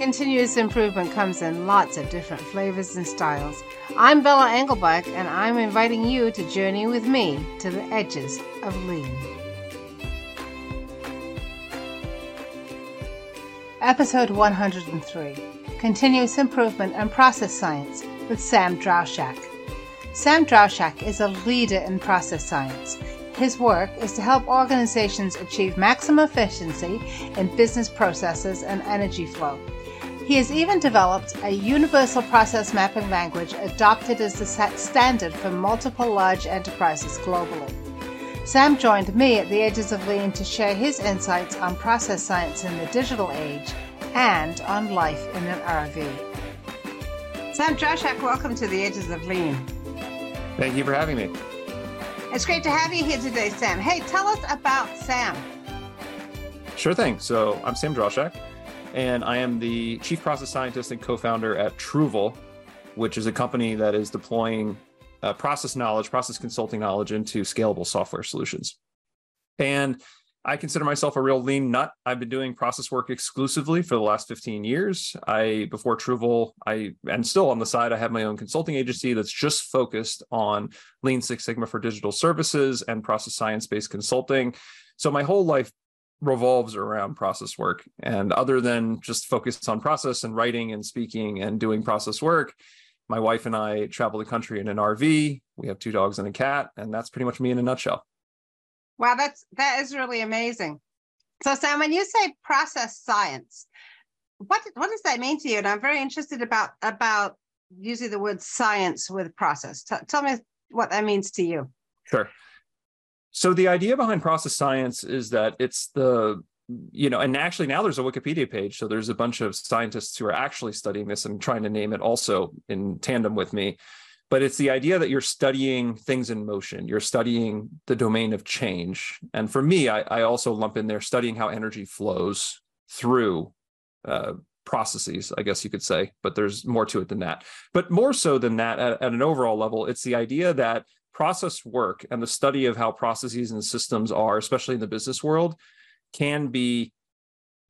Continuous improvement comes in lots of different flavors and styles. I'm Bella Engelbach, and I'm inviting you to journey with me to the edges of lean. Episode 103 Continuous Improvement and Process Science with Sam Drauschak. Sam Drauschak is a leader in process science. His work is to help organizations achieve maximum efficiency in business processes and energy flow. He has even developed a universal process mapping language adopted as the set standard for multiple large enterprises globally. Sam joined me at the Edges of Lean to share his insights on process science in the digital age and on life in an RV. Sam Drauschak, welcome to the Edges of Lean. Thank you for having me. It's great to have you here today, Sam. Hey, tell us about Sam. Sure thing. So I'm Sam Drauschak and I am the chief process scientist and co-founder at Truvle, which is a company that is deploying uh, process knowledge, process consulting knowledge into scalable software solutions. And I consider myself a real lean nut. I've been doing process work exclusively for the last 15 years. I before Truvle, I and still on the side, I have my own consulting agency that's just focused on Lean Six Sigma for digital services and process science-based consulting. So my whole life revolves around process work. And other than just focus on process and writing and speaking and doing process work, my wife and I travel the country in an RV. We have two dogs and a cat, and that's pretty much me in a nutshell. Wow, that's that is really amazing. So, Sam, when you say process science, what what does that mean to you? And I'm very interested about about using the word science with process. T- tell me what that means to you. Sure. So the idea behind process science is that it's the you know, and actually now there's a Wikipedia page. So there's a bunch of scientists who are actually studying this and trying to name it also in tandem with me. But it's the idea that you're studying things in motion. You're studying the domain of change. And for me, I, I also lump in there studying how energy flows through uh, processes, I guess you could say. But there's more to it than that. But more so than that, at, at an overall level, it's the idea that process work and the study of how processes and systems are, especially in the business world, can be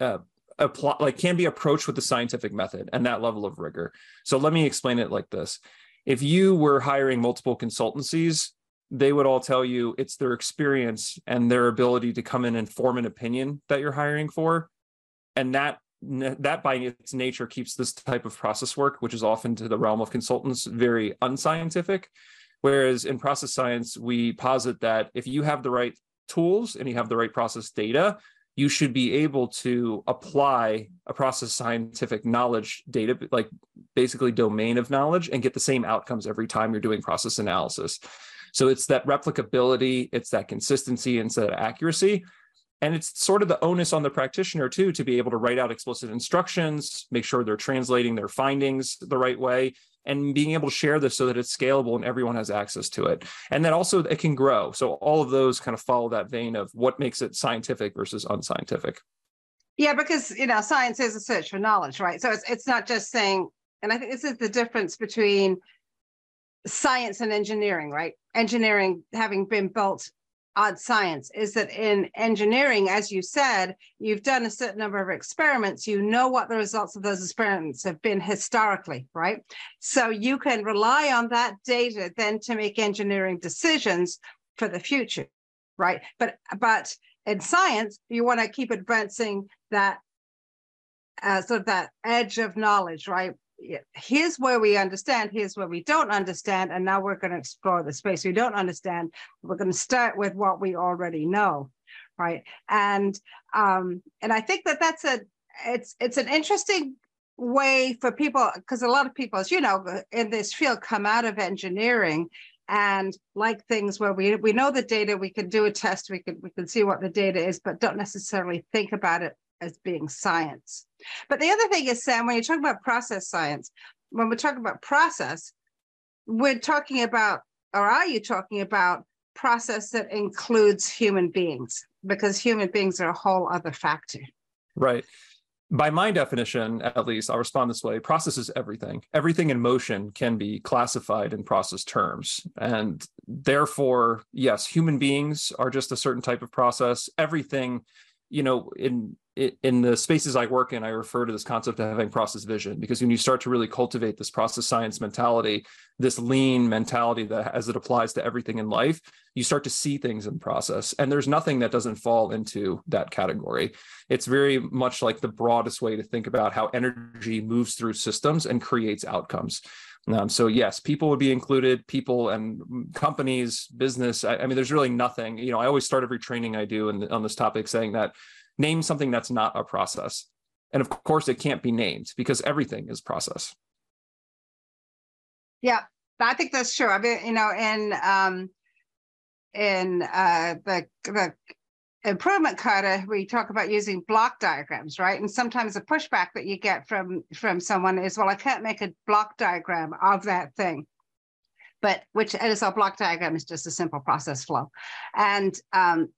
uh, apply, like can be approached with the scientific method and that level of rigor. So let me explain it like this: If you were hiring multiple consultancies, they would all tell you it's their experience and their ability to come in and form an opinion that you're hiring for, and that that by its nature keeps this type of process work, which is often to the realm of consultants, very unscientific. Whereas in process science, we posit that if you have the right tools and you have the right process data, you should be able to apply a process scientific knowledge data, like basically domain of knowledge, and get the same outcomes every time you're doing process analysis. So it's that replicability, it's that consistency, and that accuracy. And it's sort of the onus on the practitioner too to be able to write out explicit instructions, make sure they're translating their findings the right way, and being able to share this so that it's scalable and everyone has access to it. And then also it can grow. So all of those kind of follow that vein of what makes it scientific versus unscientific. Yeah, because you know, science is a search for knowledge, right? So it's it's not just saying, and I think this is the difference between science and engineering, right? Engineering having been built odd science is that in engineering, as you said, you've done a certain number of experiments. You know what the results of those experiments have been historically, right? So you can rely on that data then to make engineering decisions for the future, right? But but in science, you want to keep advancing that uh, sort of that edge of knowledge, right? Here's where we understand, here's where we don't understand, and now we're going to explore the space we don't understand. We're going to start with what we already know, right? And um, and I think that that's a it's it's an interesting way for people because a lot of people, as you know, in this field come out of engineering and like things where we we know the data, we can do a test, we can we can see what the data is, but don't necessarily think about it as being science. But the other thing is, Sam, when you talk about process science, when we're talking about process, we're talking about, or are you talking about process that includes human beings? Because human beings are a whole other factor. Right. By my definition, at least, I'll respond this way process is everything. Everything in motion can be classified in process terms. And therefore, yes, human beings are just a certain type of process. Everything you know, in in the spaces I work in, I refer to this concept of having process vision because when you start to really cultivate this process science mentality, this lean mentality that as it applies to everything in life, you start to see things in process. And there's nothing that doesn't fall into that category. It's very much like the broadest way to think about how energy moves through systems and creates outcomes. Um, so yes, people would be included, people and companies, business. I, I, mean, there's really nothing. You know, I always start every training I do in, on this topic saying that name something that's not a process, and of course, it can't be named because everything is process. Yeah, I think that's true. I mean, you know, in um, in uh, the the improvement kata we talk about using block diagrams right? And sometimes the pushback that you get from from someone is well i can't make a block diagram of that thing. But which a block diagram is just a simple process flow. And um,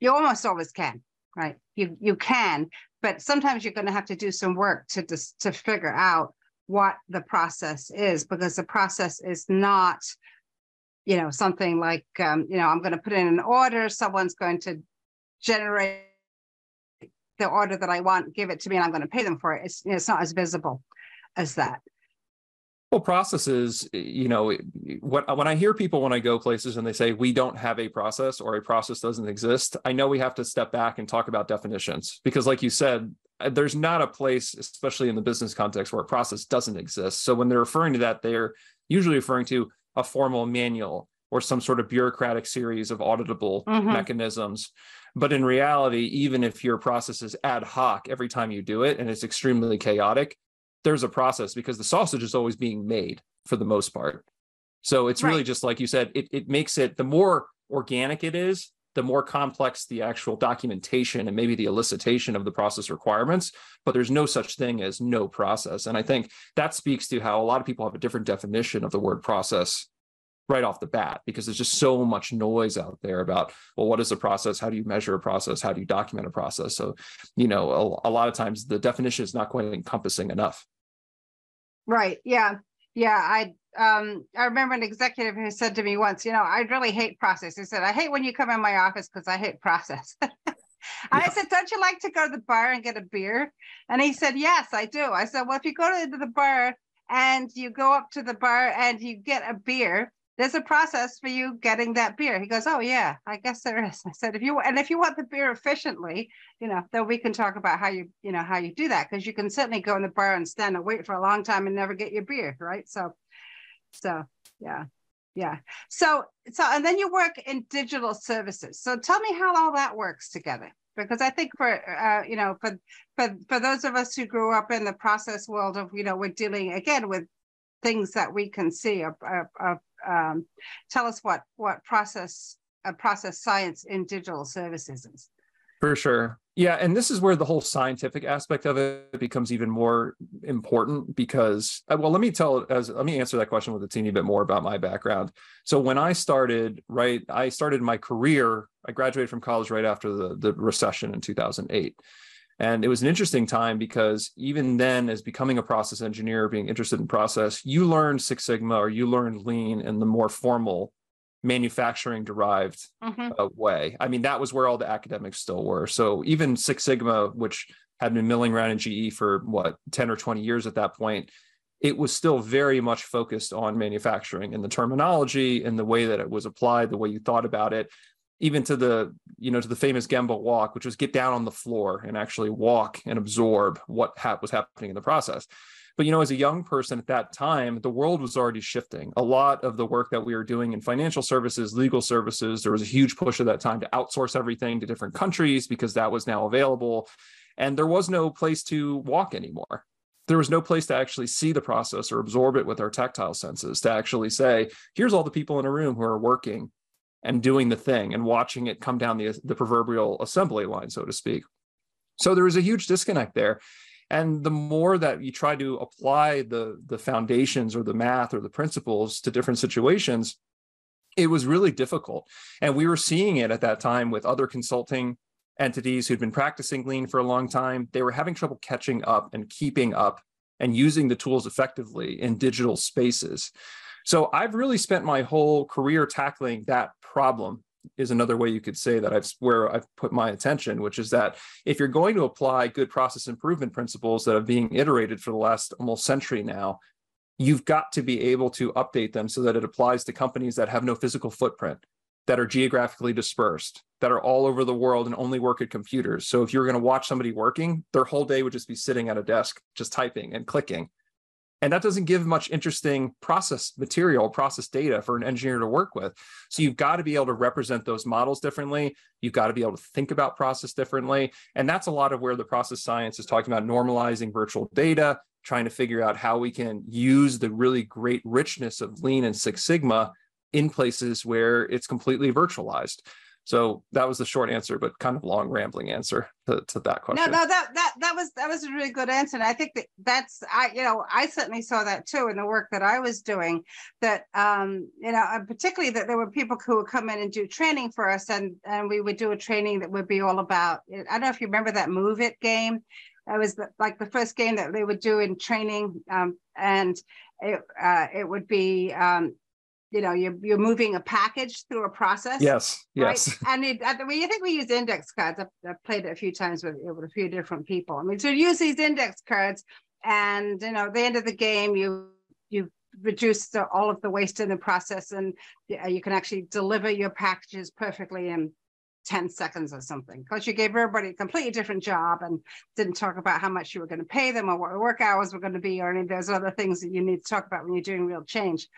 you almost always can right? You you can but sometimes you're going to have to do some work to just to figure out what the process is because the process is not you know, something like, um, you know, I'm going to put in an order, someone's going to generate the order that I want, give it to me, and I'm going to pay them for it. It's, it's not as visible as that. Well, processes, you know, what when I hear people when I go places and they say we don't have a process or a process doesn't exist, I know we have to step back and talk about definitions because, like you said, there's not a place, especially in the business context, where a process doesn't exist. So when they're referring to that, they're usually referring to a formal manual or some sort of bureaucratic series of auditable mm-hmm. mechanisms. But in reality, even if your process is ad hoc every time you do it and it's extremely chaotic, there's a process because the sausage is always being made for the most part. So it's right. really just like you said, it, it makes it the more organic it is, the more complex the actual documentation and maybe the elicitation of the process requirements. But there's no such thing as no process. And I think that speaks to how a lot of people have a different definition of the word process right off the bat because there's just so much noise out there about well what is a process? How do you measure a process? How do you document a process? So you know a, a lot of times the definition is not quite encompassing enough. Right. Yeah yeah i um, I remember an executive who said to me once, you know, I really hate process. He said, I hate when you come in my office because I hate process. and yeah. I said, Don't you like to go to the bar and get a beer? And he said, Yes, I do. I said, Well, if you go to the bar and you go up to the bar and you get a beer, there's a process for you getting that beer. He goes, Oh yeah, I guess there is. I said, if you and if you want the beer efficiently, you know, then we can talk about how you, you know, how you do that. Because you can certainly go in the bar and stand and wait for a long time and never get your beer, right? So so yeah, yeah. So so and then you work in digital services. So tell me how all that works together. Because I think for uh, you know for for for those of us who grew up in the process world of you know we're dealing again with things that we can see. Of um, tell us what what process uh, process science in digital services is. For sure. Yeah, and this is where the whole scientific aspect of it becomes even more important because uh, well, let me tell as let me answer that question with a teeny bit more about my background. So when I started, right, I started my career, I graduated from college right after the the recession in 2008. And it was an interesting time because even then, as becoming a process engineer, being interested in process, you learn Six Sigma or you learn Lean in the more formal manufacturing derived mm-hmm. uh, way. I mean, that was where all the academics still were. So even Six Sigma, which had been milling around in GE for what 10 or 20 years at that point, it was still very much focused on manufacturing and the terminology and the way that it was applied, the way you thought about it, even to the, you know, to the famous Gemba walk, which was get down on the floor and actually walk and absorb what ha- was happening in the process. But you know, as a young person at that time, the world was already shifting. A lot of the work that we were doing in financial services, legal services, there was a huge push at that time to outsource everything to different countries because that was now available. And there was no place to walk anymore. There was no place to actually see the process or absorb it with our tactile senses, to actually say, here's all the people in a room who are working and doing the thing and watching it come down the, the proverbial assembly line, so to speak. So there was a huge disconnect there. And the more that you try to apply the the foundations or the math or the principles to different situations it was really difficult. And we were seeing it at that time with other consulting entities who'd been practicing lean for a long time. They were having trouble catching up and keeping up and using the tools effectively in digital spaces so i've really spent my whole career tackling that problem is another way you could say that I've where I've put my attention, which is that if you're going to apply good process improvement principles that are being iterated for the last almost century now, you've got to be able to update them so that it applies to companies that have no physical footprint, that are geographically dispersed, that are all over the world and only work at computers. So if you're going to watch somebody working, their whole day would just be sitting at a desk, just typing and clicking. And that doesn't give much interesting process material, process data for an engineer to work with. So you've got to be able to represent those models differently. You've got to be able to think about process differently. And that's a lot of where the process science is talking about normalizing virtual data, trying to figure out how we can use the really great richness of Lean and Six Sigma in places where it's completely virtualized. So that was the short answer, but kind of long rambling answer to, to that question. No, no, that that that was that was a really good answer. And I think that that's I you know I certainly saw that too in the work that I was doing. That um you know particularly that there were people who would come in and do training for us, and and we would do a training that would be all about. I don't know if you remember that Move It game. It was the, like the first game that they would do in training, um, and it uh, it would be um, you know you're you're moving a package through a process yes yes. Right? and it, at the, I think we use index cards. I've, I've, played it a few times with, with a few different people. I mean so use these index cards and you know at the end of the game you you reduce the, all of the waste in the process and you can actually deliver your packages perfectly in 10 seconds or something because you gave everybody a completely different job and didn't talk about how much you were going to pay them or what the work hours were going to be or any of those other things that you need to talk about when you're doing real change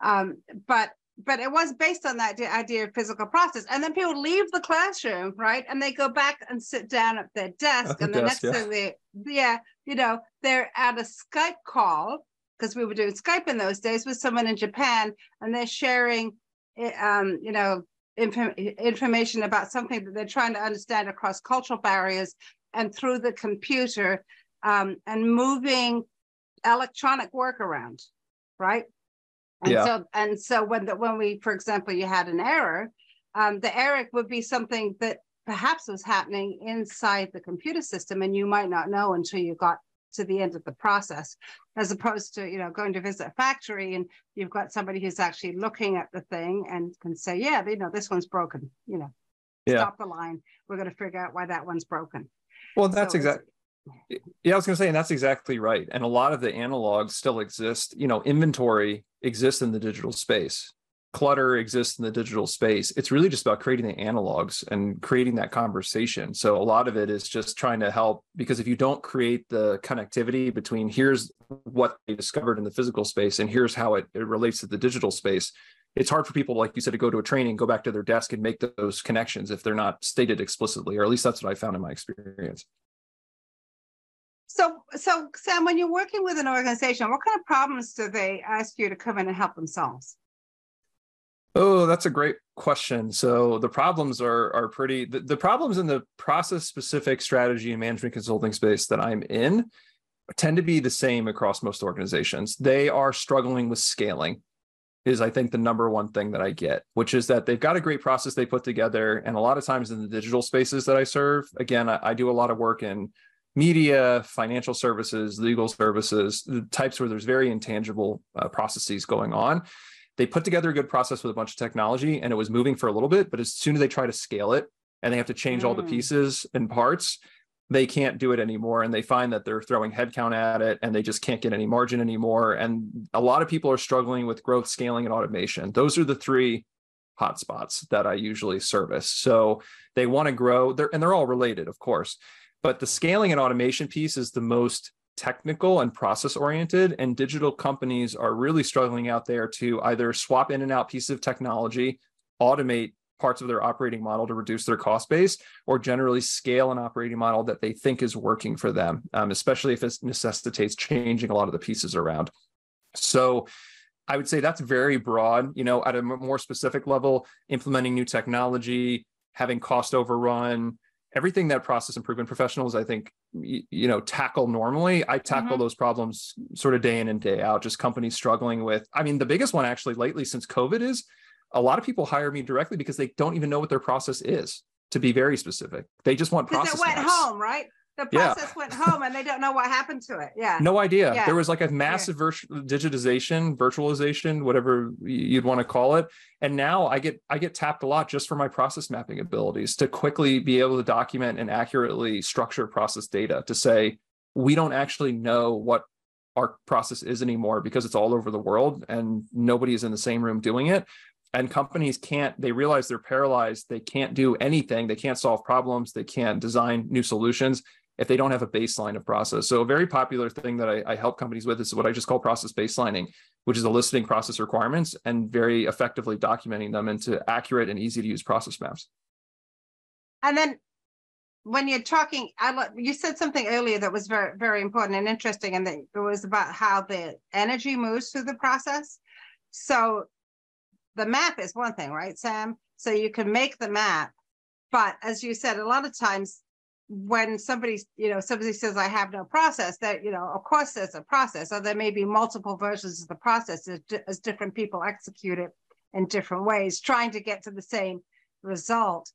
um, but but it was based on that idea of physical process. And then people leave the classroom, right? And they go back and sit down at their desk. the and the desk, next yeah. thing they, yeah, you know, they're at a Skype call because we were doing Skype in those days with someone in Japan, and they're sharing, eh, um, you know, inf- information about something that they're trying to understand across cultural barriers and through the computer, um, and moving electronic work around, right? And Yeah. so and so when the, when we, for example, you had an error, um, the error would be something that perhaps was happening inside the computer system, and you might not know until you got to the end of the process, as opposed to you know going to visit a factory and you've got somebody who's actually looking at the thing and can say, yeah, you know, this one's broken. You know, Yeah. stop the line. We're going to figure out why that one's broken. Well, that's So exactly. Yeah, I was going to say, and that's exactly right. And a lot of the analogs still exist. You know, inventory exists in the digital space. Clutter exists in the digital space. It's really just about creating the analogs and creating that conversation. So a lot of it is just trying to help because if you don't create the connectivity between here's what they discovered in the physical space and here's how it, it relates to the digital space, it's hard for people, like you said, to go to a training, go back to their desk and make those connections if they're not stated explicitly, or at least that's what I found in my experience. So, so Sam, when you're working with an organization, what kind of problems do they ask you to come in and help them solve? Oh, that's a great question. So the problems are are pretty the, the problems in the process specific strategy and management consulting space that I'm in tend to be the same across most organizations. They are struggling with scaling is I think the number one thing that I get, which is that they've got a great process they put together. And a lot of times in the digital spaces that I serve, again, I, I do a lot of work in media, financial services, legal services, the types where there's very intangible uh, processes going on. They put together a good process with a bunch of technology and it was moving for a little bit, but as soon as they try to scale it and they have to change all the Mm. pieces and parts, they can't do it anymore. And they find that they're throwing headcount at it and they just can't get any margin anymore. And a lot of people are struggling with growth, scaling, and automation. Those are the three hotspots that I usually service. So they want to grow, they're, and they're all related, of course. But the scaling and automation piece is the most technical and process oriented. And digital companies are really struggling out there to either swap in and out pieces of technology, automate parts of their operating model to reduce their cost base, or generally scale an operating model that they think is working for them, um, especially if it necessitates changing a lot of the pieces around. So I would say that's very broad, you know, at a more specific level, implementing new technology, having cost overrun, everything that process improvement professionals, I think, you know, tackle normally. I tackle Mhm. those problems sort of day in and day out, just companies struggling with. I mean, the biggest one actually lately since COVID is a lot of people hire me directly because they don't even know what their process is, to be very specific. They just want Because process they went maps. home, right? The process yeah. went home and they don't know what happened to it. Yeah. No idea. Yeah. There was like a massive digitization, virtualization, whatever you'd want to call it. And now I get I get tapped a lot just for my process mapping abilities to quickly be able to document and accurately structure process data to say we don't actually know what our process is anymore because it's all over the world and nobody is in the same room doing it and companies can't they realize they're paralyzed they can't do anything they can't solve problems they can't design new solutions if they don't have a baseline of process. So a very popular thing that I, I help companies with is what i just call process baselining which is eliciting process requirements and very effectively documenting them into accurate and easy to use process maps. And then when you're talking I, you said something earlier that was very very important and interesting and that it was about how the energy moves through the process. So the map is one thing, right, Sam? So you can make the map, but as you said, a lot of times when somebody, you know, somebody says I have no process, that you know, of course there's a process, or there may be multiple versions of the process as, as different people execute it in different ways, trying to get to the same result.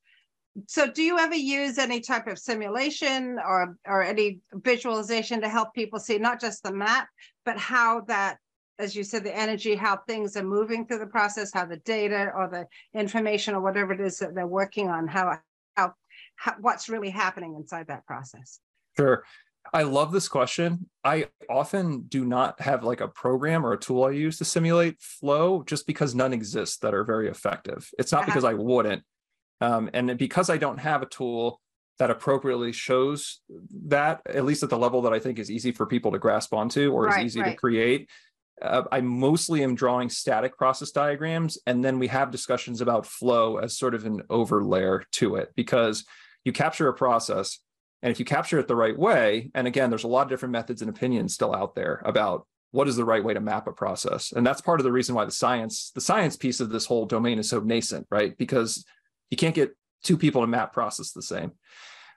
So, do you ever use any type of simulation or or any visualization to help people see not just the map, but how that as you said, the energy, how things are moving through the process, how the data or the information or whatever it is that they're working on, how, how, what's really happening inside that process. Sure. I love this question. I often do not have like a program or a tool I use to simulate flow just because none exist that are very effective. It's not uh-huh. because I wouldn't. Um, and because I don't have a tool that appropriately shows that, at least at the level that I think is easy for people to grasp onto or right, is easy right. to create, uh, I mostly am drawing static process diagrams, and then we have discussions about flow as sort of an overlayer to it because you capture a process, and if you capture it the right way, and again, there's a lot of different methods and opinions still out there about what is the right way to map a process, and that's part of the reason why the science, the science piece of this whole domain is so nascent, right? Because you can't get two people to map process the same.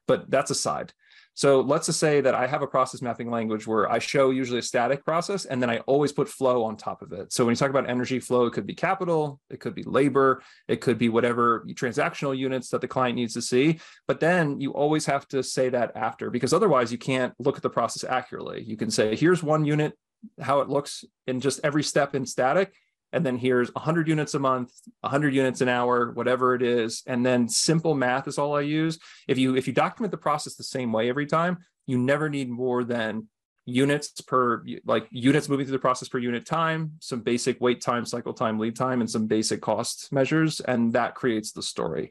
But that's aside. So let's just say that I have a process mapping language where I show usually a static process and then I always put flow on top of it. So when you talk about energy flow, it could be capital, it could be labor, it could be whatever transactional units that the client needs to see. But then you always have to say that after because otherwise you can't look at the process accurately. You can say, here's one unit, how it looks in just every step in static and then here's 100 units a month 100 units an hour whatever it is. And then simple math is all i use. If you if you document the process the same way every time you never need more than units per like units moving through the process per unit time some basic wait time cycle time lead time and some basic cost measures. And that creates the story.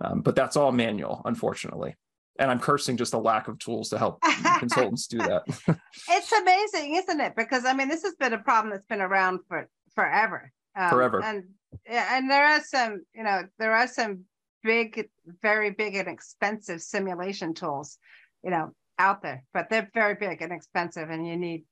Um, but that's all manual unfortunately. And i'm cursing just a lack of tools to help consultants do that. It's amazing isn't it? Because i mean this has been a problem that's been around for forever. Um, forever. And and there are some, you know, there are some big, very big and expensive simulation tools, you know, out there, but they're very big and expensive, and you need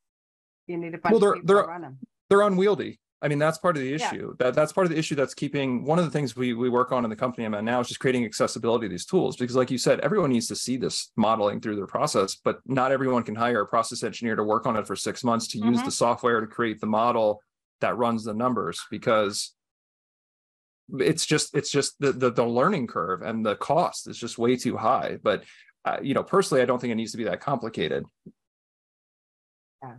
you need a bunch well, they're, of people they're, to run them. They're unwieldy. I mean, that's part of the issue. Yeah. That that's part of the issue that's keeping one of the things we we work on in the company I'm at now is just creating accessibility to these tools because, like you said, everyone needs to see this modeling through their process, but not everyone can hire a process engineer to work on it for six months to mm-hmm. use the software to create the model that runs the numbers because it's just it's just the, the, the learning curve and the cost is just way too high but uh, you know personally i don't think it needs to be that complicated yeah.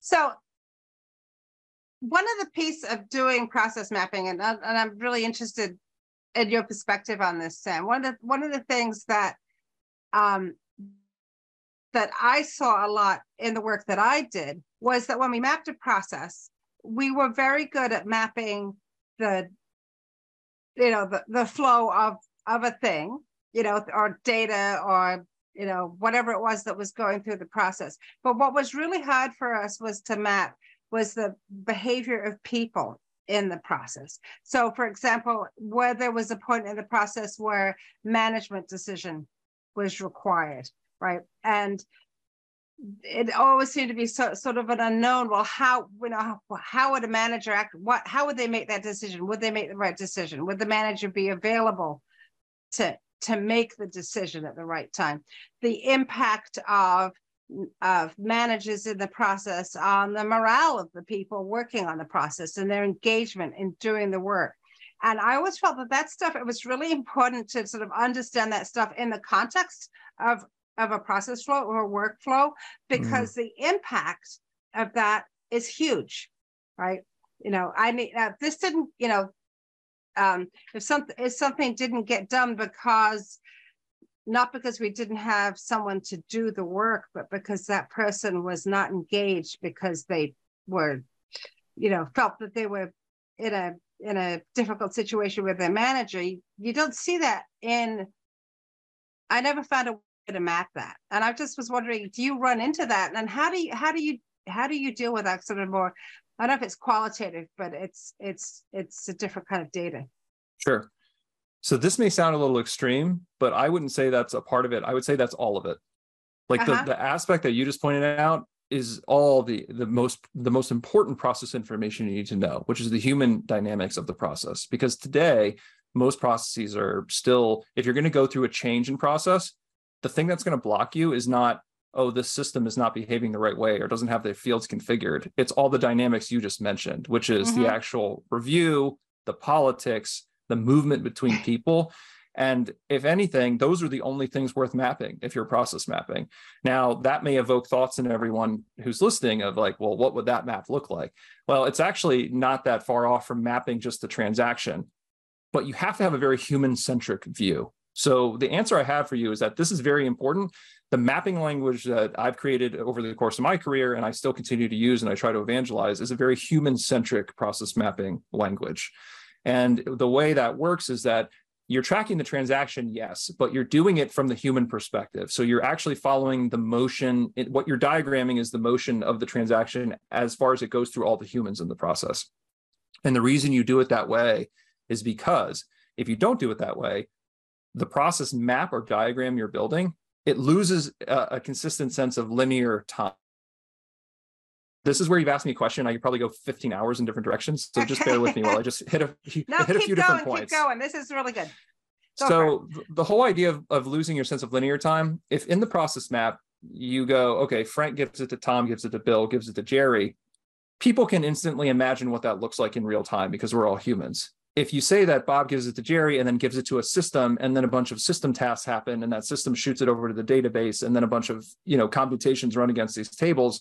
so one of the piece of doing process mapping and, and i'm really interested in your perspective on this sam one of the, one of the things that um, that i saw a lot in the work that i did was that when we mapped a process, we were very good at mapping the, you know, the, the flow of, of a thing, you know, or data or, you know, whatever it was that was going through the process. But what was really hard for us was to map was the behavior of people in the process. So, for example, where there was a point in the process where management decision was required, right? And it always seemed to be so, sort of an unknown. Well, how you know how, how would a manager act? What how would they make that decision? Would they make the right decision? Would the manager be available to to make the decision at the right time? The impact of of managers in the process on the morale of the people working on the process and their engagement in doing the work. And I always felt that that stuff, it was really important to sort of understand that stuff in the context of, of a process flow or a workflow, because mm-hmm. the impact of that is huge, right? You know, I need, uh, this didn't, you know, um, if something if something didn't get done because not because we didn't have someone to do the work, but because that person was not engaged because they were, you know, felt that they were in a in a difficult situation with their manager. You, you don't see that in. I never found a to map that, and I just was wondering, do you run into that, and how do you how do you how do you deal with that sort of more? I don't know if it's qualitative, but it's it's it's a different kind of data. Sure. So this may sound a little extreme, but I wouldn't say that's a part of it. I would say that's all of it. Like uh-huh. the, the aspect that you just pointed out is all the the most the most important process information you need to know, which is the human dynamics of the process. Because today, most processes are still, if you're going to go through a change in process, the thing that's going to block you is not, oh, this system is not behaving the right way or doesn't have the fields configured. It's all the dynamics you just mentioned, which is mm-hmm. the actual review, the politics, the movement between people. And if anything, those are the only things worth mapping if you're process mapping. Now, that may evoke thoughts in everyone who's listening of like, well, what would that map look like? Well, it's actually not that far off from mapping just the transaction, but you have to have a very human centric view. So, the answer I have for you is that this is very important. The mapping language that I've created over the course of my career and I still continue to use and I try to evangelize is a very human centric process mapping language. And the way that works is that you're tracking the transaction, yes, but you're doing it from the human perspective. So you're actually following the motion. what you're diagramming is the motion of the transaction as far as it goes through all the humans in the process. And the reason you do it that way is because if you don't do it that way, the process map or diagram you're building, it loses a, a consistent sense of linear time this is where you've asked me a question. I could probably go 15 hours in different directions. So just bear with me while I just hit a, no, hit a few going, different points. Keep going. This is really good. Go so the whole idea of, of losing your sense of linear time, if in the process map, you go, okay, Frank gives it to Tom, gives it to Bill, gives it to Jerry, people can instantly imagine what that looks like in real time because we're all humans. If you say that Bob gives it to Jerry and then gives it to a system, and then a bunch of system tasks happen, and that system shoots it over to the database, and then a bunch of you know computations run against these tables,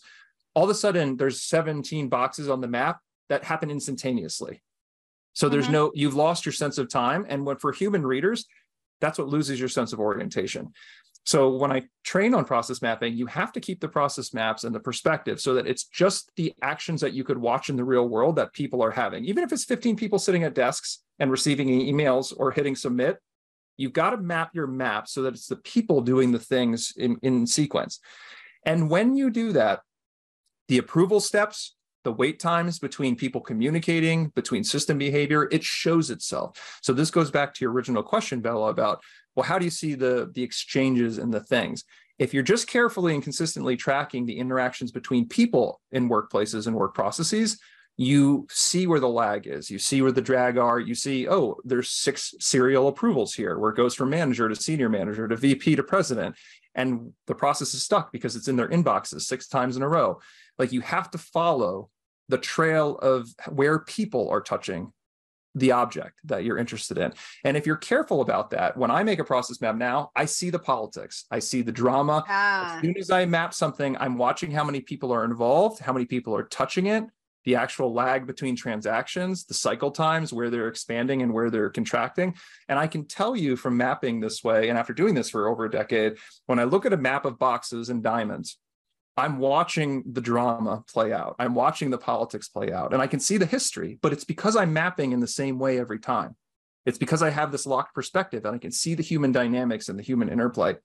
all of a sudden there's 17 boxes on the map that happen instantaneously. So mm-hmm. there's no, you've lost your sense of time. And when for human readers, that's what loses your sense of orientation. So when I train on process mapping, you have to keep the process maps and the perspective so that it's just the actions that you could watch in the real world that people are having. Even if it's 15 people sitting at desks and receiving emails or hitting submit, you've got to map your map so that it's the people doing the things in, in sequence. And when you do that, the approval steps, the wait times between people communicating, between system behavior, it shows itself. So this goes back to your original question, Bella, about well, how do you see the the exchanges and the things? If you're just carefully and consistently tracking the interactions between people in workplaces and work processes, you see where the lag is. You see where the drag are. You see, oh, there's six serial approvals here where it goes from manager to senior manager to VP to president. And the process is stuck because it's in their inboxes six times in a row. Like you have to follow the trail of where people are touching the object that you're interested in. And if you're careful about that, when I make a process map now, I see the politics, I see the drama. Ah. As soon as I map something, I'm watching how many people are involved, how many people are touching it, the actual lag between transactions, the cycle times, where they're expanding and where they're contracting. And I can tell you from mapping this way, and after doing this for over a decade, when I look at a map of boxes and diamonds, I'm watching the drama play out. I'm watching the politics play out, and I can see the history, but it's because I'm mapping in the same way every time. It's because I have this locked perspective and I can see the human dynamics and the human interplay.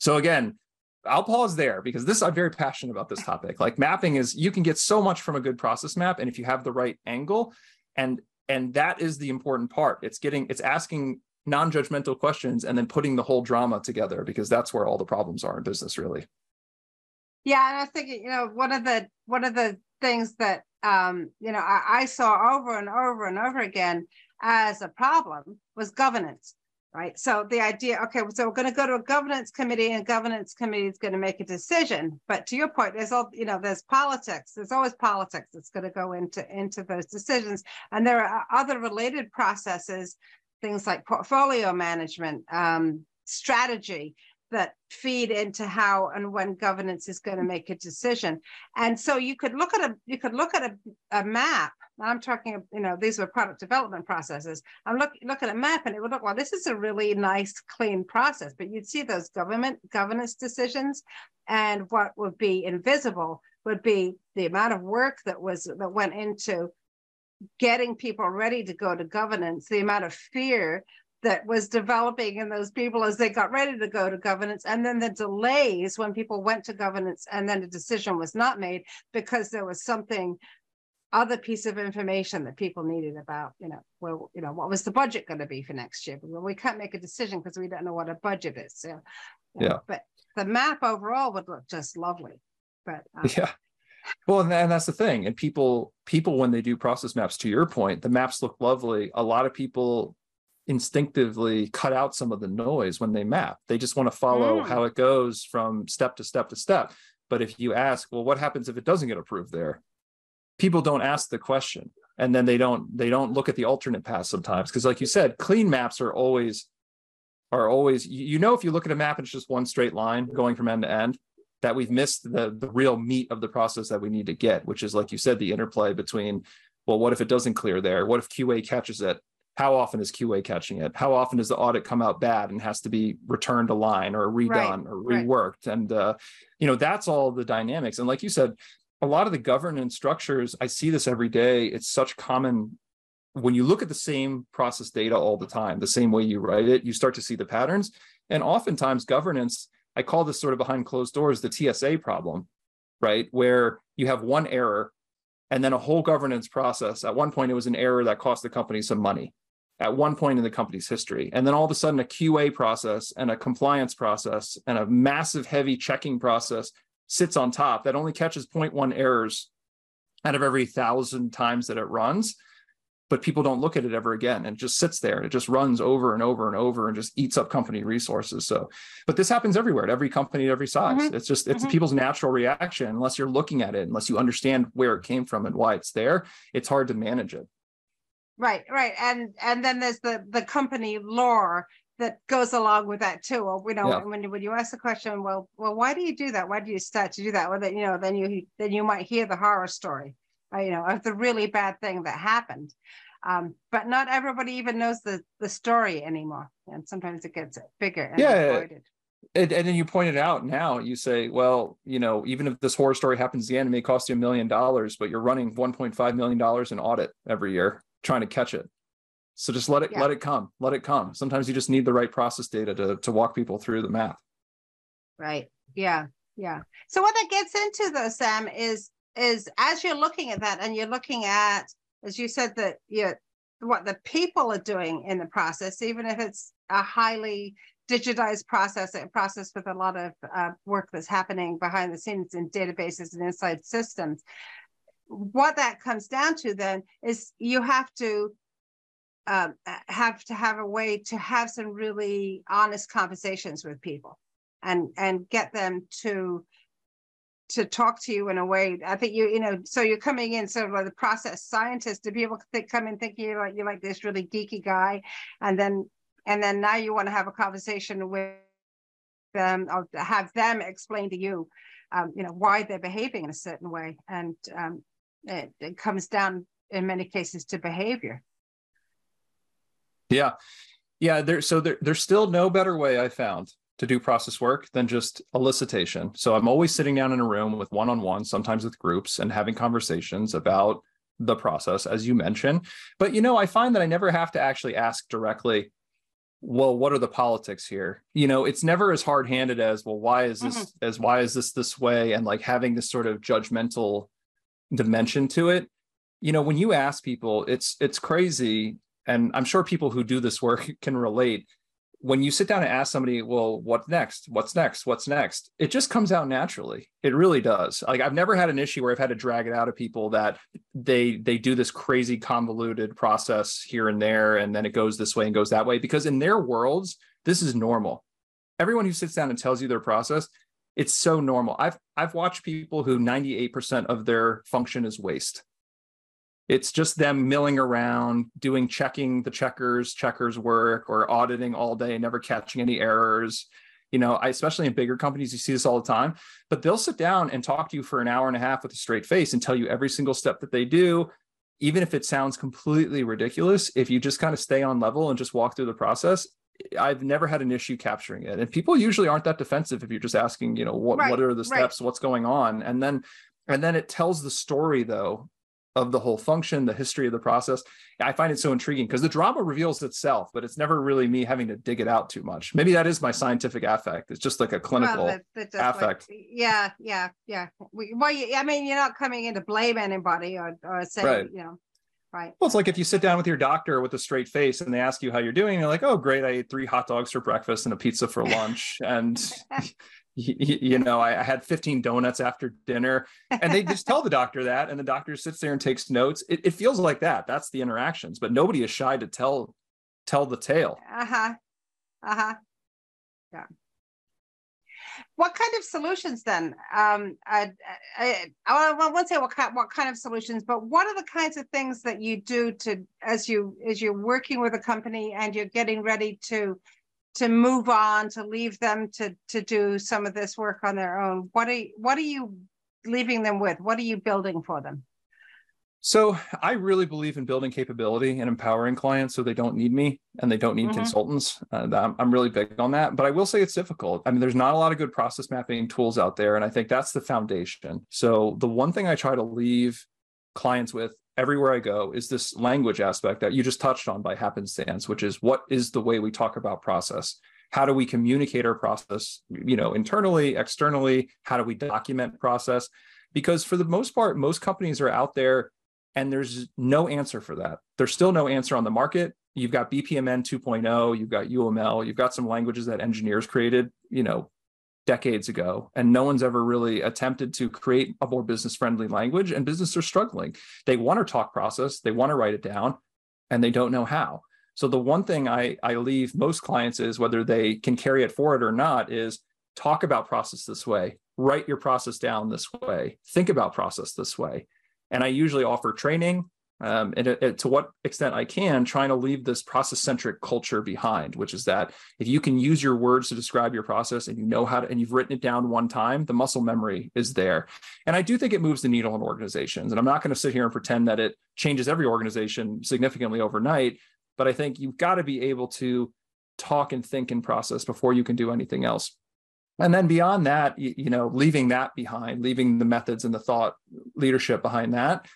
So, again, I'll pause there because this I'm very passionate about this topic. Like mapping is you can get so much from a good process map and if you have the right angle and and that is the important part. It's getting it's asking non-judgmental questions and then putting the whole drama together because that's where all the problems are in business really. Yeah, and I think you know one of the one of the things that um, you know I, I saw over and over and over again as a problem was governance. right? So the idea, okay, so we're going to go to a governance committee, and governance committee is going to make a decision. But to your point, there's all you know, there's politics. There's always politics that's going to go into into those decisions, and there are other related processes, things like portfolio management, um, strategy that feed into how and when governance is going to mm. make a decision. And so you could look at a you could look at a, a map I'm talking, you know, these were product development processes. I'm look, look at a map and it would look, well, this is a really nice, clean process, but you'd see those government governance decisions and what would be invisible would be the amount of work that was that went into getting people ready to go to governance, the amount of fear that was developing in those people as they got ready to go to governance, and then the delays when people went to governance and then a decision was not made because there was something other piece of information that people needed about, you know, well, you know, what was the budget going to be for next year? Well, we can't make a decision because we don't know what a budget is. So, yeah. Know, but the map overall would look just lovely. But um, yeah. Well, and, and that's the thing. And people, people, when they do process maps, to your point, the maps look lovely. A lot of people instinctively cut out some of the noise when they map. They just want to follow mm. how it goes from step to step to step. But if you ask, well, what happens if it doesn't get approved there? people don't ask the question and then they don't they don't look at the alternate path sometimes because like you said clean maps are always are always you know if you look at a map and it's just one straight line going from end to end that we've missed the the real meat of the process that we need to get which is like you said the interplay between well what if it doesn't clear there what if qa catches it how often is qa catching it how often does the audit come out bad and has to be returned a line or redone right, or reworked right. and uh, you know that's all the dynamics and like you said a lot of the governance structures, I see this every day. It's such common when you look at the same process data all the time, the same way you write it, you start to see the patterns. And oftentimes, governance, I call this sort of behind closed doors the TSA problem, right? Where you have one error and then a whole governance process. At one point, it was an error that cost the company some money at one point in the company's history. And then all of a sudden, a QA process and a compliance process and a massive heavy checking process sits on top that only catches 0.1 errors out of every thousand times that it runs. But people don't look at it ever again. And it just sits there. It just runs over and over and over and just eats up company resources. So but this happens everywhere at every company at every size. Mm-hmm. it's just it's mm-hmm. people's natural reaction unless you're looking at it unless you understand where it came from and why it's there. It's hard to manage it right right and and then there's the the company lore that goes along with that too. Well, you know, yeah. when when you ask the question, well, well, why do you do that? Why do you start to do that? Well, then you know, then you then you might hear the horror story, uh, you know, of the really bad thing that happened. Um, but not everybody even knows the the story anymore, and sometimes it gets bigger and yeah. Avoided. And, and then you pointed out now you say well you know even if this horror story happens end it may cost you a million dollars but you're running 1.5 million dollars in audit every year trying to catch it so just let it yeah. let it come. Let it come. Sometimes you just need the right process data to to walk people through the math. Right. Yeah. Yeah. So what that gets into though, Sam, is is as you're looking at that and you're looking at, as you said, that you what the people are doing in the process, even if it's a highly digitized process, a process with a lot of uh, work that's happening behind the scenes in databases and inside systems. What that comes down to then is you have to um, have to have a way to have some really honest conversations with people and and get them to to talk to you in a way. I think you you know so you're coming in sort of like the process scientist to be able to come in thinking you're like you're like this really geeky guy and then and then now you want to have a conversation with them or have them explain to you um, you know why they're behaving in a certain way and um, it, it comes down in many cases to behavior yeah. Yeah. There, so there, there's still no better way I found to do process work than just elicitation. So I'm always sitting down in a room with one on one, sometimes with groups, and having conversations about the process, as you mentioned. But, you know, I find that I never have to actually ask directly, well, what are the politics here? You know, it's never as hard handed as, well, why is this, mm-hmm. as why is this this way? And like having this sort of judgmental dimension to it. You know, when you ask people, it's it's crazy and I'm sure people who do this work can relate. when you sit down and ask somebody, well, what's next? What's next? What's next? It just comes out naturally. It really does. Like I've never had an issue where I've had to drag it out of people that they they do this crazy convoluted process here and there, and then it goes this way and goes that way. Because in their worlds, this is normal. Everyone who sits down and tells you their process, it's so normal. I've I've watched people who 98% of their function is waste it's just them milling around doing checking the checkers checkers work or auditing all day never catching any errors you know I, especially in bigger companies you see this all the time but they'll sit down and talk to you for an hour and a half with a straight face and tell you every single step that they do even if it sounds completely ridiculous if you just kind of stay on level and just walk through the process I've never had an issue capturing it. And people usually aren't that defensive if you're just asking, you know, what right, what are the steps, right. what's going on? And then and then it tells the story though of the whole function, the history of the process. I find it so intriguing because the drama reveals itself, but it's never really me having to dig it out too much. Maybe that is my scientific affect. It's just like a clinical well, that, affect. Like, yeah, yeah, yeah. well, I mean, you're not coming in to blame anybody or, or say, right. you know, right. Well, it's like if you sit down with your doctor with a straight face and they ask you how you're doing, you're like, oh, great. I ate three hot dogs for breakfast and a pizza for lunch. and you know, I, had 15 donuts after dinner, and they just tell the doctor that, and the doctor sits there and takes notes. It, it, feels like that. That's the interactions, but nobody is shy to tell tell the tale. Uh huh. Uh huh. Yeah. What kind of solutions then? Um, I, I, I, I won't say what kind, what kind of solutions, but what are the kinds of things that you do to as you as you're working with a company and you're getting ready to to move on to leave them to to do some of this work on their own? What are what are you leaving them with? What are you building for them so i really believe in building capability and empowering clients so they don't need me and they don't need mm-hmm. consultants uh, I'm, I'm really big on that but i will say it's difficult i mean there's not a lot of good process mapping tools out there and i think that's the foundation so the one thing i try to leave clients with everywhere I go is this language aspect that you just touched on by happenstance, which is what is the way we talk about process? How do we communicate our process, you know, internally, externally? How do we document process? Because for the most part, most companies are out there and there's no answer for that. There's still no answer on the market. You've got BPMN 2.0, you've got UML, you've got some languages that engineers created, you know, decades ago. And no one's ever really attempted to create a more business friendly language. And businesses are struggling. They want to talk process they want to write it down and they don't know how. So the one thing i i leave most clients is whether they can carry it forward or not is talk about process this way write your process down this way think about process this way and i usually offer training um, and it, it, to what extent I can, trying to leave this process centric culture behind, which is that if you can use your words to describe your process and you know how to, and you've written it down one time, the muscle memory is there. And I do think it moves the needle in organizations. And I'm not going to sit here and pretend that it changes every organization significantly overnight, but I think you've got to be able to talk and think and process before you can do anything else. And then beyond that, you, you know, leaving that behind, leaving the methods and the thought leadership behind that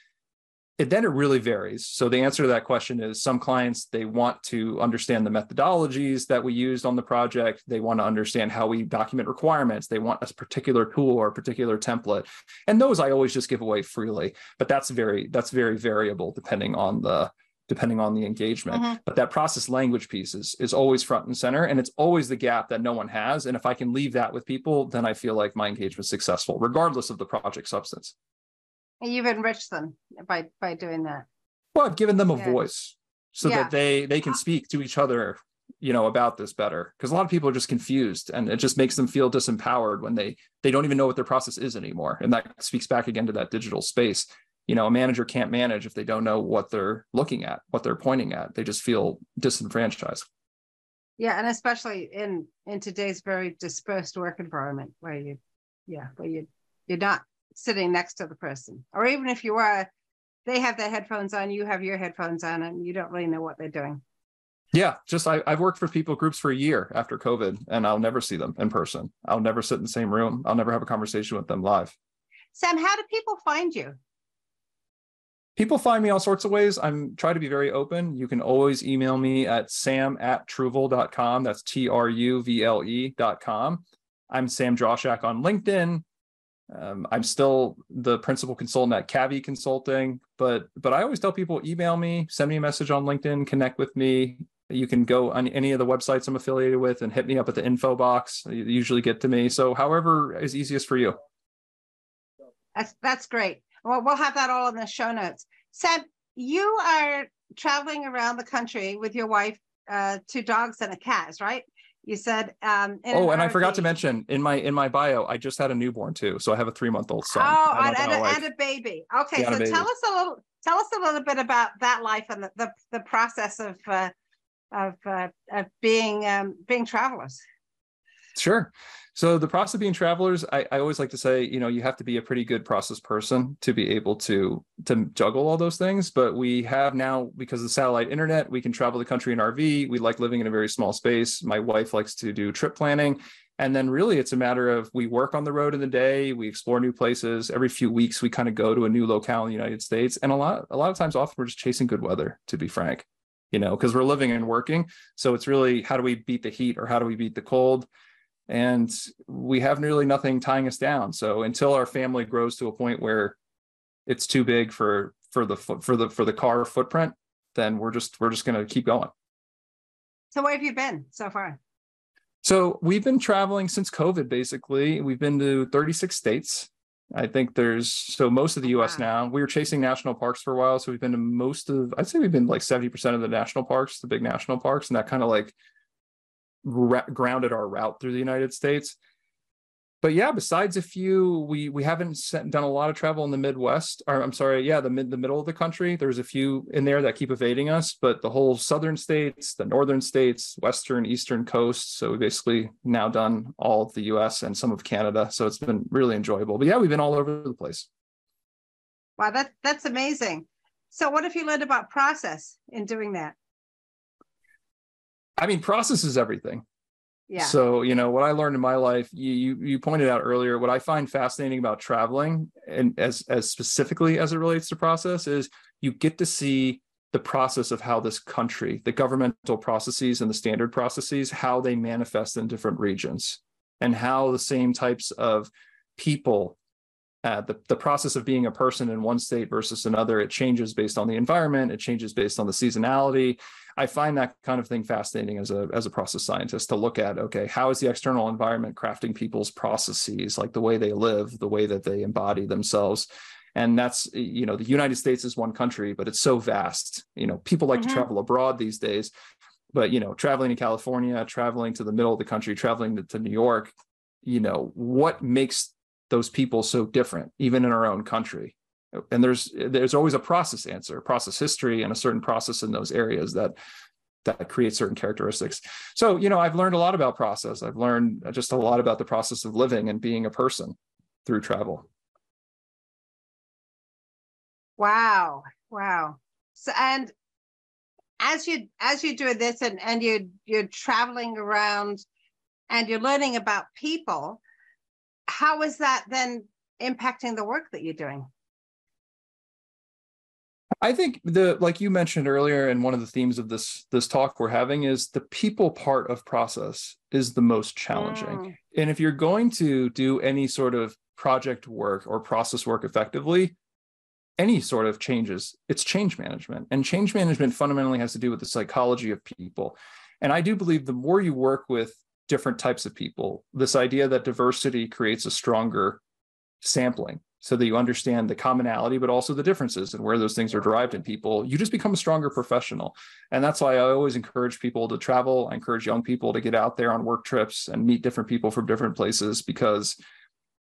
it, then it really varies. So the answer to that question is some clients they want to understand the methodologies that we used on the project. They want to understand how we document requirements. They want a particular tool or a particular template. And those I always just give away freely. But that's very that's very variable depending on the depending on the engagement. Mm-hmm. But that process language piece is is always front and center and it's always the gap that no one has. And if I can leave that with people, then I feel like my engagement is successful, regardless of the project substance. And you've enriched them by by doing that. Well, I've given them a yeah. voice so yeah. that they they can speak to each other, you know, about this better. Because a lot of people are just confused, and it just makes them feel disempowered when they they don't even know what their process is anymore. And that speaks back again to that digital space. You know, a manager can't manage if they don't know what they're looking at, what they're pointing at. They just feel disenfranchised. Yeah, and especially in in today's very dispersed work environment where you, yeah, where you you're not sitting next to the person. Or even if you are, they have their headphones on, you have your headphones on, and you don't really know what they're doing. Yeah, just I, have worked for people groups for a year after COVID, and I'll never see them in person. I'll never sit in the same room. I'll never have a conversation with them live. Sam, how do people find you? People find me all sorts of ways. I'm trying to be very open. You can always email me at sam at truvle.com. That's T R U V L E.com. I'm Sam Drauschak on LinkedIn, um, I'm still the principal consultant at Cavi Consulting, but but I always tell people email me, send me a message on LinkedIn, connect with me. you can go on any of the websites I'm affiliated with and hit me up at the info box. You usually get to me. So however is easiest for you. That's that's great. Well, we'll have that all in the show notes. Seb, you are traveling around the country with your wife, uh, two dogs and a cat, right? You said. Um, oh, and I forgot to mention in my in my bio, I just had a newborn too, so I have a three month old son. Oh, and, and, a, and, a, baby. Okay, yeah, so tell us a little tell us a little bit about that life and the the, the process of uh, of uh, of being um, being travelers. Sure. So the process of being travelers, I, I always like to say, you know, you have to be a pretty good process person to be able to to juggle all those things. But we have now, because of the satellite internet, we can travel the country in RV. We like living in a very small space. My wife likes to do trip planning. And then really it's a matter of we work on the road in the day, we explore new places. Every few weeks we kind of go to a new locale in the United States. And a lot, a lot of times often we're just chasing good weather, to be frank, you know, because we're living and working. So it's really how do we beat the heat or how do we beat the cold? And we have nearly nothing tying us down. So until our family grows to a point where it's too big for for the for the for the car footprint then we're just we're just going to keep going. So where have you been so far? So we've been traveling since covid basically. We've been to 36 states. I think there's so most of the oh, us wow. now. We were chasing national parks for a while so we've been to most of i'd say we've been like 70% of the national parks the big national parks and that kind of like ra- grounded our route through the United States. But yeah, besides a few, we we haven't done a lot of travel in the Midwest. Or I'm sorry, yeah, the mid the middle of the country. There's a few in there that keep evading us, but the whole southern states, the northern states, western, eastern coast. So we basically now done all of the U.S. and some of Canada. So it's been really enjoyable. But yeah, we've been all over the place. Wow, that that's amazing. So what have you learned about process in doing that? I mean, process is everything. Yeah. So, you know, what I learned in my life, you, you you pointed out earlier, what I find fascinating about traveling and as as specifically as it relates to process is you get to see the process of how this country, the governmental processes and the standard processes, how they manifest in different regions and how the same types of people uh, the, the process of being a person in one state versus another it changes based on the environment it changes based on the seasonality. I find that kind of thing fascinating as a as a process scientist to look at okay how is the external environment crafting people's processes like the way they live the way that they embody themselves? And that's you know the united states is one country but it's so vast. You know people like mm-hmm. to travel abroad these days but you know traveling to california traveling to the middle of the country traveling to, to new york you know what makes those people so different, even in our own country. And there's there's always a process answer, process history, and a certain process in those areas that that create certain characteristics. So, you know, I've learned a lot about process. I've learned just a lot about the process of living and being a person through travel. Wow. Wow. So and as you as you do this and, and you you're traveling around and you're learning about people, how is that then impacting the work that you're doing? I think the like you mentioned earlier, and one of the themes of this this talk we're having is the people part of process is the most challenging. Mm. And if you're going to do any sort of project work or process work effectively, any sort of changes, it's change management. And change management fundamentally has to do with the psychology of people. And I do believe the more you work with different types of people. This idea that diversity creates a stronger sampling so that you understand the commonality, but also the differences and where those things are derived in people, you just become a stronger professional. And that's why I always encourage people to travel. I encourage young people to get out there on work trips and meet different people from different places because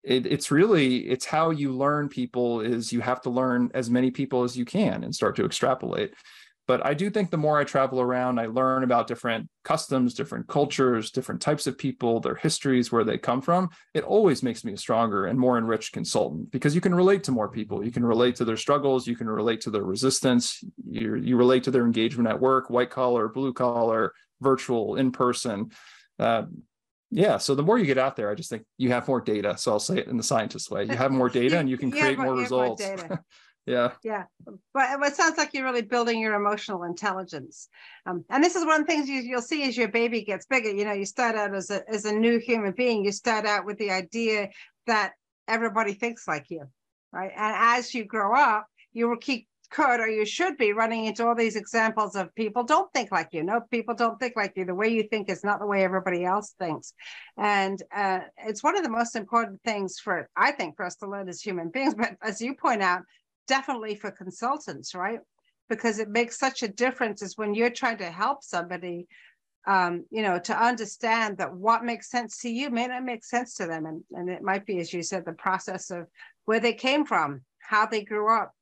it, it's really it's how you learn people is you have to learn as many people as you can and start to extrapolate but I do think the more I travel around, I learn about different customs, different cultures, different types of people, their histories, where they come from. It always makes me a stronger and more enriched consultant because you can relate to more people. You can relate to their struggles. You can relate to their resistance. You, you relate to their engagement at work, white collar, blue collar, virtual, in person. Uh, yeah. So the more you get out there, I just think you have more data. So I'll say it in the scientist way. You have more data and you can create more, more results. More yeah yeah but it sounds like you're really building your emotional intelligence um, and this is one of the things you, you'll see as your baby gets bigger you know you start out as a as a new human being you start out with the idea that everybody thinks like you right and as you grow up you will keep could or you should be running into all these examples of people don't think like you. No, people don't think like you. The way you think is not the way everybody else thinks. And uh, it's one of the most important things for, I think, for us to learn as human beings. But as you point out, definitely for consultants, right? Because it makes such a difference is when you're trying to help somebody um, you know, to understand that what makes sense to you may not make sense to them. And, and it might be, as you said, the process of where they came from, how they grew up,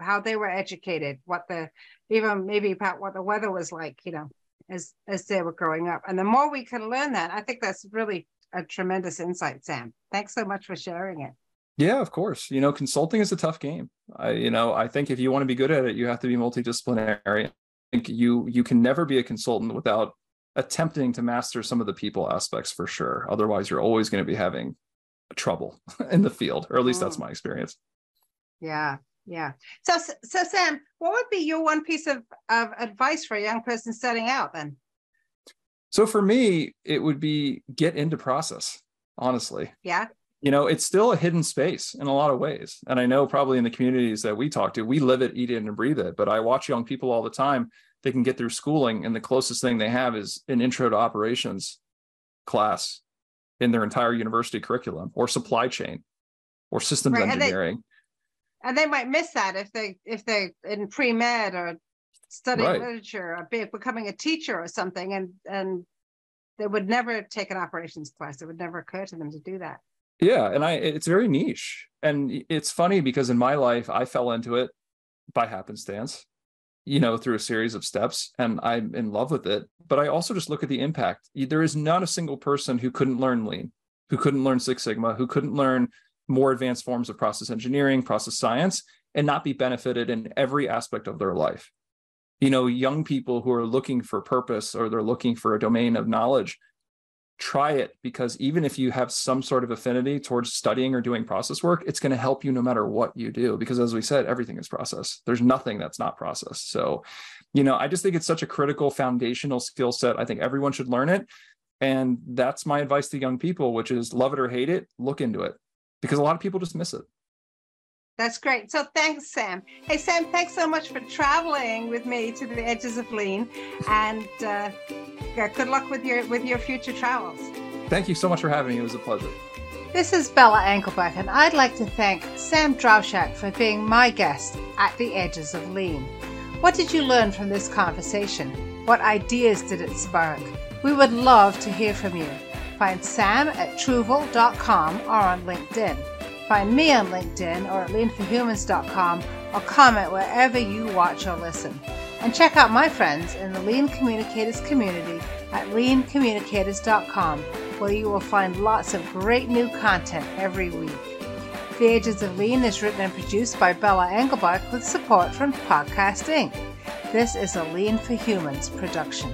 how they were educated, what the, even maybe about what the weather was like, you know, as, as they were growing up. And the more we can learn that, I think that's really a tremendous insight, Sam. Thanks so much for sharing it. Yeah, of course. You know, consulting is a tough game. I, you know, I think if you want to be good at it, you have to be multidisciplinary. I think you you can never be a consultant without attempting to master some of the people aspects for sure. Otherwise, you're always going to be having trouble in the field, or at least mm. that's my experience. Yeah, yeah. So, so Sam, what would be your one piece of, of advice for a young person starting out then? So for me, it would be get into process, honestly. Yeah. You know, it's still a hidden space in a lot of ways. And I know probably in the communities that we talk to, we live it, eat it, and breathe it. But I watch young people all the time they can get through schooling and the closest thing they have is an intro to operations class in their entire university curriculum or supply chain or systems right. engineering and they, and they, might miss that if they if they in pre-med or studying right. literature or be, becoming a teacher or something and and they would never take an operations class it would never occur to them to do that yeah and i it's very niche. And it's funny because in my life i fell into it by happenstance you know through a series of steps and i'm in love with it. But i also just look at the impact. There is not a single person who couldn't learn lean who couldn't learn six sigma who couldn't learn more advanced forms of process engineering process science and not be benefited in every aspect of their life. You know young people who are looking for purpose or they're looking for a domain of knowledge try it because even if you have some sort of affinity towards studying or doing process work, it's going to help you no matter what you do. Because as we said, everything is process. There's nothing that's not process. So, you know, I just think it's such a critical foundational skill set. I think everyone should learn it. And that's my advice to young people, which is love it or hate it, look into it because a lot of people just miss it. That's great. So thanks, Sam. Hey, Sam, thanks so much for traveling with me to the edges of lean, and uh, good luck with your with your future travels. Thank you so much for having me. It was a pleasure. This is Bella Englebach, and I'd like to thank Sam Drauschak for being my guest at the edges of lean. What did you learn from this conversation? What ideas did it spark? We would love to hear from you. Find Sam at truvle.com or on LinkedIn. Find me on LinkedIn or at leanforhumans.com or comment wherever you watch or listen. And check out my friends in the Lean Communicators community at leancommunicators.com where you will find lots of great new content every week. The Edges of Lean is written and produced by Bella Englebach with support from Podcast Inc. This is a Lean for Humans production.